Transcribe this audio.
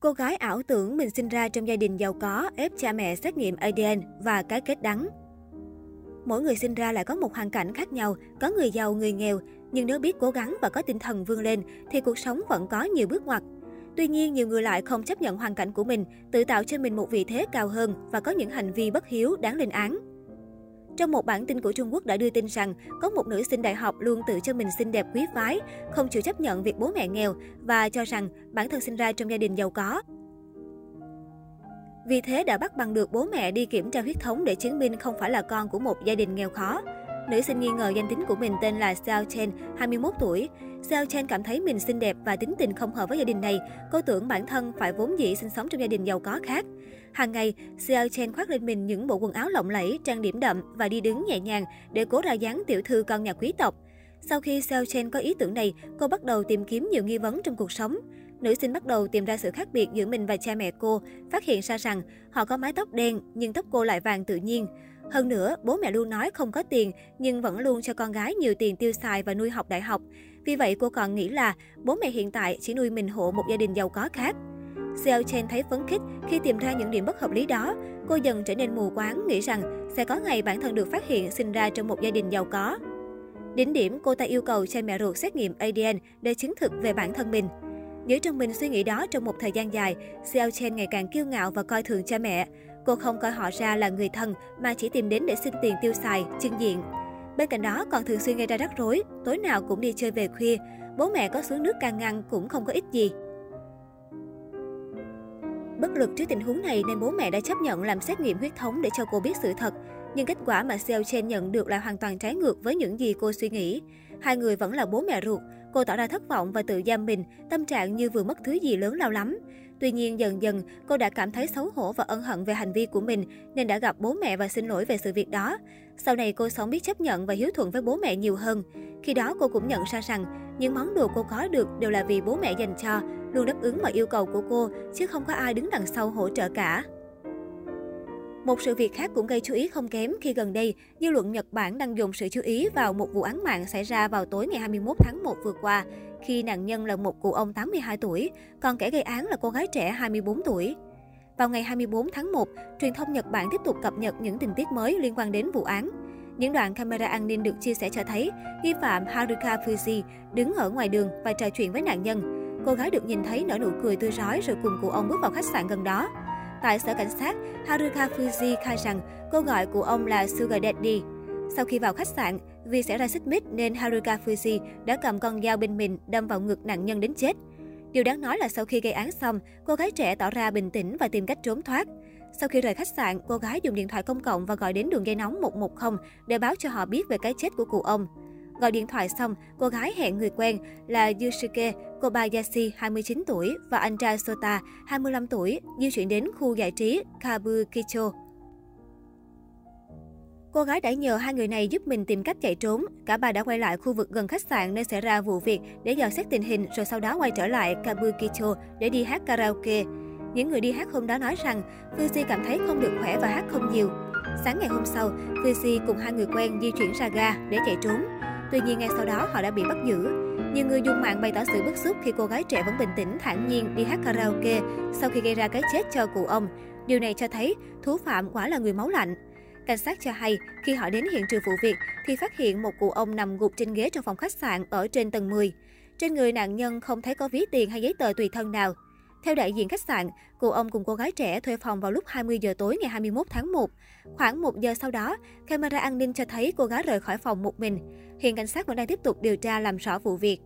Cô gái ảo tưởng mình sinh ra trong gia đình giàu có, ép cha mẹ xét nghiệm ADN và cái kết đắng. Mỗi người sinh ra lại có một hoàn cảnh khác nhau, có người giàu, người nghèo, nhưng nếu biết cố gắng và có tinh thần vươn lên thì cuộc sống vẫn có nhiều bước ngoặt. Tuy nhiên, nhiều người lại không chấp nhận hoàn cảnh của mình, tự tạo cho mình một vị thế cao hơn và có những hành vi bất hiếu đáng lên án. Trong một bản tin của Trung Quốc đã đưa tin rằng, có một nữ sinh đại học luôn tự cho mình xinh đẹp quý phái, không chịu chấp nhận việc bố mẹ nghèo và cho rằng bản thân sinh ra trong gia đình giàu có. Vì thế đã bắt bằng được bố mẹ đi kiểm tra huyết thống để chứng minh không phải là con của một gia đình nghèo khó. Nữ sinh nghi ngờ danh tính của mình tên là Xiao Chen, 21 tuổi. Xiao Chen cảm thấy mình xinh đẹp và tính tình không hợp với gia đình này. Cô tưởng bản thân phải vốn dĩ sinh sống trong gia đình giàu có khác. Hàng ngày, Xiao Chen khoác lên mình những bộ quần áo lộng lẫy, trang điểm đậm và đi đứng nhẹ nhàng để cố ra dáng tiểu thư con nhà quý tộc. Sau khi Xiao Chen có ý tưởng này, cô bắt đầu tìm kiếm nhiều nghi vấn trong cuộc sống. Nữ sinh bắt đầu tìm ra sự khác biệt giữa mình và cha mẹ cô, phát hiện ra rằng họ có mái tóc đen nhưng tóc cô lại vàng tự nhiên. Hơn nữa, bố mẹ luôn nói không có tiền nhưng vẫn luôn cho con gái nhiều tiền tiêu xài và nuôi học đại học. Vì vậy cô còn nghĩ là bố mẹ hiện tại chỉ nuôi mình hộ một gia đình giàu có khác. Seo Chen thấy phấn khích khi tìm ra những điểm bất hợp lý đó. Cô dần trở nên mù quáng, nghĩ rằng sẽ có ngày bản thân được phát hiện sinh ra trong một gia đình giàu có. Đỉnh điểm, cô ta yêu cầu cha mẹ ruột xét nghiệm ADN để chứng thực về bản thân mình. Giữ trong mình suy nghĩ đó trong một thời gian dài, Seo Chen ngày càng kiêu ngạo và coi thường cha mẹ. Cô không coi họ ra là người thân mà chỉ tìm đến để xin tiền tiêu xài, trưng diện. Bên cạnh đó còn thường xuyên gây ra rắc rối, tối nào cũng đi chơi về khuya. Bố mẹ có xuống nước can ngăn cũng không có ích gì. Bất lực trước tình huống này nên bố mẹ đã chấp nhận làm xét nghiệm huyết thống để cho cô biết sự thật. Nhưng kết quả mà Seo Chen nhận được lại hoàn toàn trái ngược với những gì cô suy nghĩ. Hai người vẫn là bố mẹ ruột. Cô tỏ ra thất vọng và tự giam mình, tâm trạng như vừa mất thứ gì lớn lao lắm. Tuy nhiên dần dần, cô đã cảm thấy xấu hổ và ân hận về hành vi của mình nên đã gặp bố mẹ và xin lỗi về sự việc đó. Sau này cô sống biết chấp nhận và hiếu thuận với bố mẹ nhiều hơn. Khi đó cô cũng nhận ra rằng những món đồ cô có được đều là vì bố mẹ dành cho, luôn đáp ứng mọi yêu cầu của cô chứ không có ai đứng đằng sau hỗ trợ cả. Một sự việc khác cũng gây chú ý không kém khi gần đây, dư luận Nhật Bản đang dùng sự chú ý vào một vụ án mạng xảy ra vào tối ngày 21 tháng 1 vừa qua, khi nạn nhân là một cụ ông 82 tuổi, còn kẻ gây án là cô gái trẻ 24 tuổi. Vào ngày 24 tháng 1, truyền thông Nhật Bản tiếp tục cập nhật những tình tiết mới liên quan đến vụ án. Những đoạn camera an ninh được chia sẻ cho thấy, nghi phạm Haruka Fuji đứng ở ngoài đường và trò chuyện với nạn nhân. Cô gái được nhìn thấy nở nụ cười tươi rói rồi cùng cụ ông bước vào khách sạn gần đó. Tại sở cảnh sát, Haruka Fuji khai rằng cô gọi cụ ông là Sugar Daddy. Sau khi vào khách sạn, vì xảy ra xích mích nên Haruka Fuji đã cầm con dao bên mình đâm vào ngực nạn nhân đến chết. Điều đáng nói là sau khi gây án xong, cô gái trẻ tỏ ra bình tĩnh và tìm cách trốn thoát. Sau khi rời khách sạn, cô gái dùng điện thoại công cộng và gọi đến đường dây nóng 110 để báo cho họ biết về cái chết của cụ ông. Gọi điện thoại xong, cô gái hẹn người quen là Yusuke Kobayashi, 29 tuổi và anh trai Sota, 25 tuổi, di chuyển đến khu giải trí Kabukicho. Cô gái đã nhờ hai người này giúp mình tìm cách chạy trốn. Cả ba đã quay lại khu vực gần khách sạn nơi xảy ra vụ việc để dò xét tình hình rồi sau đó quay trở lại Kabukicho để đi hát karaoke. Những người đi hát hôm đó nói rằng Fuji cảm thấy không được khỏe và hát không nhiều. Sáng ngày hôm sau, Fuji cùng hai người quen di chuyển ra ga để chạy trốn. Tuy nhiên ngay sau đó họ đã bị bắt giữ. Nhiều người dùng mạng bày tỏ sự bức xúc khi cô gái trẻ vẫn bình tĩnh, thản nhiên đi hát karaoke sau khi gây ra cái chết cho cụ ông. Điều này cho thấy thú phạm quả là người máu lạnh. Cảnh sát cho hay, khi họ đến hiện trường vụ việc thì phát hiện một cụ ông nằm gục trên ghế trong phòng khách sạn ở trên tầng 10. Trên người nạn nhân không thấy có ví tiền hay giấy tờ tùy thân nào. Theo đại diện khách sạn, cụ ông cùng cô gái trẻ thuê phòng vào lúc 20 giờ tối ngày 21 tháng 1. Khoảng 1 giờ sau đó, camera an ninh cho thấy cô gái rời khỏi phòng một mình. Hiện cảnh sát vẫn đang tiếp tục điều tra làm rõ vụ việc.